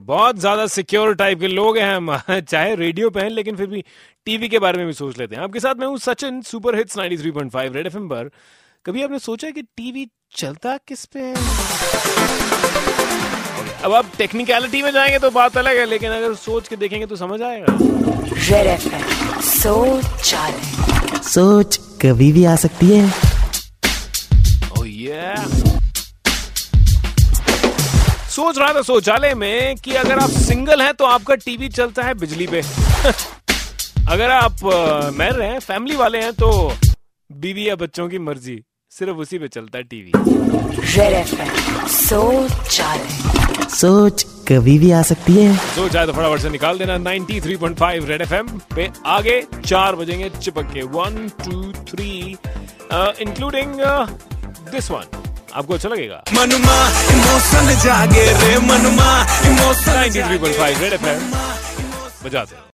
बहुत ज़्यादा secure type के लोग हैं हम चाहे रेडियो पे हैं लेकिन फिर भी टीवी के बारे में भी सोच लेते हैं। आपके साथ मैं हूँ Sachin super hits 93.5 red FM पर। कभी आपने सोचा कि टीवी चलता किस पे है? अब आप टेक्निकलिटी में जाएँगे तो बात अलग है लेकिन अगर सोच के देखेंगे तो समझ आएगा। रेड एफएम सोच सोच कभी भी आ सकती है। Oh, yeah. सोच रहा था शौचालय में कि अगर आप सिंगल हैं तो आपका टीवी चलता है बिजली पे। अगर आप मैर रहे हैं फैमिली वाले हैं तो बीवी या बच्चों की मर्ज़ी सिर्फ़ उसी पे चलता है टीवी। सोच सोच कभी भी आ सकती है। सोच आए तो फटाफट से निकाल देना 93.5 रेड एफएम पे आगे चार बजेंगे चिपक के। One two three including this one आपको अच्छा लगेगा। मनुमा इमोशन जागे रे मनुमा इमोशन 93.5 रेड एफएम बजाते